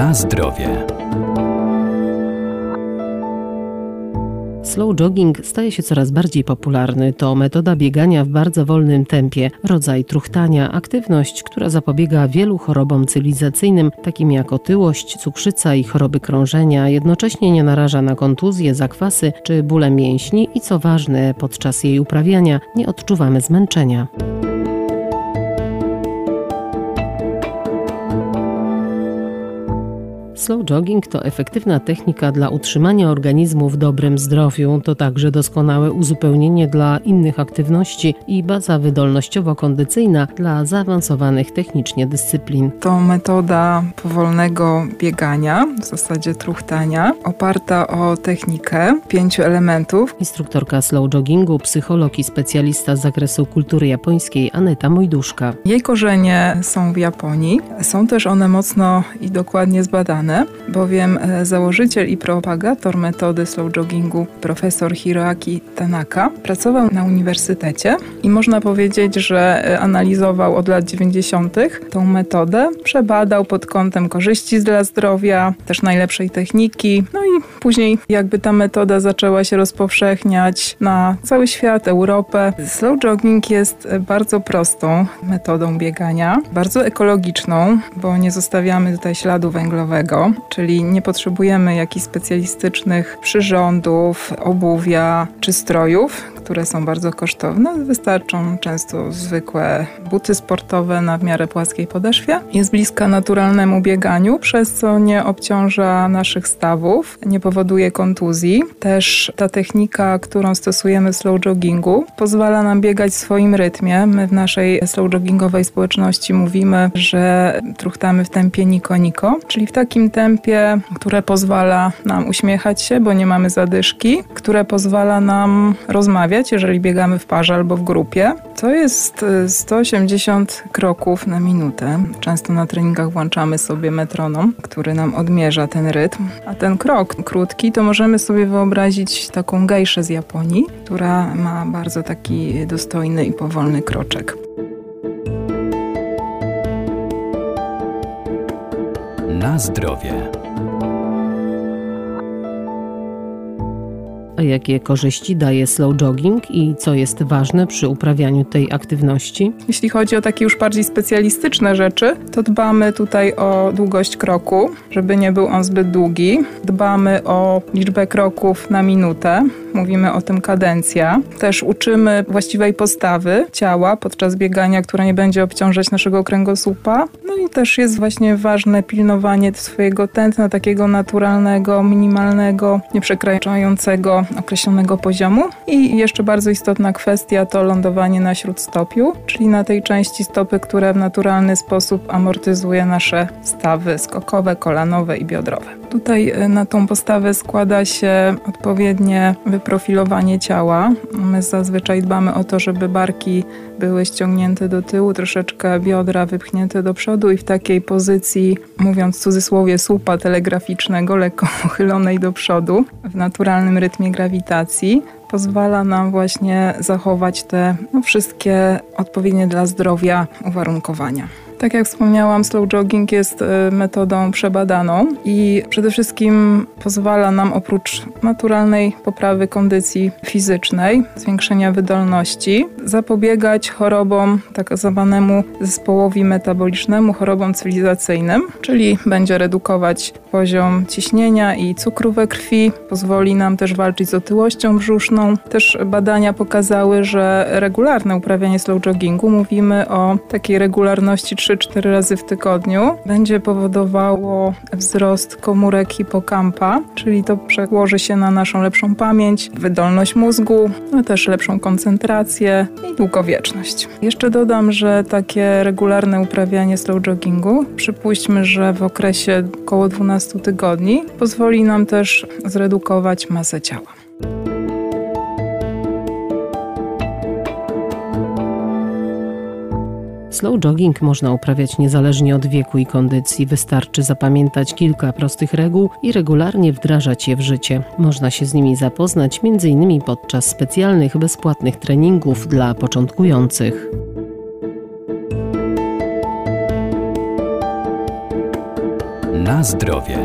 Na zdrowie. Slow jogging staje się coraz bardziej popularny. To metoda biegania w bardzo wolnym tempie, rodzaj truchtania, aktywność, która zapobiega wielu chorobom cywilizacyjnym, takim jak otyłość, cukrzyca i choroby krążenia, jednocześnie nie naraża na kontuzje, zakwasy czy bóle mięśni i co ważne, podczas jej uprawiania nie odczuwamy zmęczenia. Slow jogging to efektywna technika dla utrzymania organizmu w dobrym zdrowiu. To także doskonałe uzupełnienie dla innych aktywności i baza wydolnościowo-kondycyjna dla zaawansowanych technicznie dyscyplin. To metoda powolnego biegania, w zasadzie truchtania, oparta o technikę pięciu elementów. Instruktorka slow joggingu, psycholog i specjalista z zakresu kultury japońskiej Aneta Mojduszka. Jej korzenie są w Japonii. Są też one mocno i dokładnie zbadane bowiem e, założyciel i propagator metody slow joggingu, profesor Hiroaki Tanaka, pracował na uniwersytecie i można powiedzieć, że e, analizował od lat 90. tą metodę, przebadał pod kątem korzyści dla zdrowia, też najlepszej techniki, no i później jakby ta metoda zaczęła się rozpowszechniać na cały świat, Europę. Slow jogging jest e, bardzo prostą metodą biegania, bardzo ekologiczną, bo nie zostawiamy tutaj śladu węglowego czyli nie potrzebujemy jakichś specjalistycznych przyrządów, obuwia czy strojów, które są bardzo kosztowne. Wystarczą często zwykłe buty sportowe na w miarę płaskiej podeszwie. Jest bliska naturalnemu bieganiu, przez co nie obciąża naszych stawów, nie powoduje kontuzji. Też ta technika, którą stosujemy w slow joggingu, pozwala nam biegać w swoim rytmie. My w naszej slow joggingowej społeczności mówimy, że truchtamy w tempie niko-niko, czyli w takim tempie, które pozwala nam uśmiechać się, bo nie mamy zadyszki, które pozwala nam rozmawiać jeżeli biegamy w parze albo w grupie. To jest 180 y, kroków na minutę. Często na treningach włączamy sobie metronom, który nam odmierza ten rytm. A ten krok krótki to możemy sobie wyobrazić taką gejszę z Japonii, która ma bardzo taki dostojny i powolny kroczek. Na zdrowie. Jakie korzyści daje slow jogging i co jest ważne przy uprawianiu tej aktywności? Jeśli chodzi o takie już bardziej specjalistyczne rzeczy, to dbamy tutaj o długość kroku, żeby nie był on zbyt długi. Dbamy o liczbę kroków na minutę, mówimy o tym kadencja. Też uczymy właściwej postawy ciała podczas biegania, która nie będzie obciążać naszego kręgosłupa. No i też jest właśnie ważne pilnowanie swojego tętna takiego naturalnego, minimalnego, nieprzekraczającego określonego poziomu. I jeszcze bardzo istotna kwestia to lądowanie na śródstopiu, czyli na tej części stopy, która w naturalny sposób amortyzuje nasze stawy skokowe, kolanowe i biodrowe. Tutaj e, na tą postawę składa się odpowiednie wyprofilowanie ciała. My zazwyczaj dbamy o to, żeby barki były ściągnięte do tyłu, troszeczkę biodra wypchnięte do przodu i w takiej pozycji, mówiąc w cudzysłowie, słupa telegraficznego, lekko uchylonej do przodu, w naturalnym rytmie grawitacji, pozwala nam właśnie zachować te no, wszystkie odpowiednie dla zdrowia uwarunkowania. Tak jak wspomniałam, slow jogging jest e, metodą przebadaną i przede wszystkim pozwala nam oprócz naturalnej poprawy kondycji fizycznej, zwiększenia wydolności, zapobiegać chorobom tak zwanemu zespołowi metabolicznemu, chorobom cywilizacyjnym, czyli będzie redukować poziom ciśnienia i cukru we krwi, pozwoli nam też walczyć z otyłością brzuszną. Też badania pokazały, że regularne uprawianie slow joggingu, mówimy o takiej regularności 3-4 razy w tygodniu, będzie powodowało wzrost komórek hipokampa, czyli to przełoży się na naszą lepszą pamięć, wydolność mózgu, no też lepszą koncentrację i długowieczność. Jeszcze dodam, że takie regularne uprawianie slow joggingu, przypuśćmy, że w okresie około 12 tygodni, pozwoli nam też zredukować masę ciała. Slow jogging można uprawiać niezależnie od wieku i kondycji. Wystarczy zapamiętać kilka prostych reguł i regularnie wdrażać je w życie. Można się z nimi zapoznać m.in. podczas specjalnych bezpłatnych treningów dla początkujących. Na zdrowie.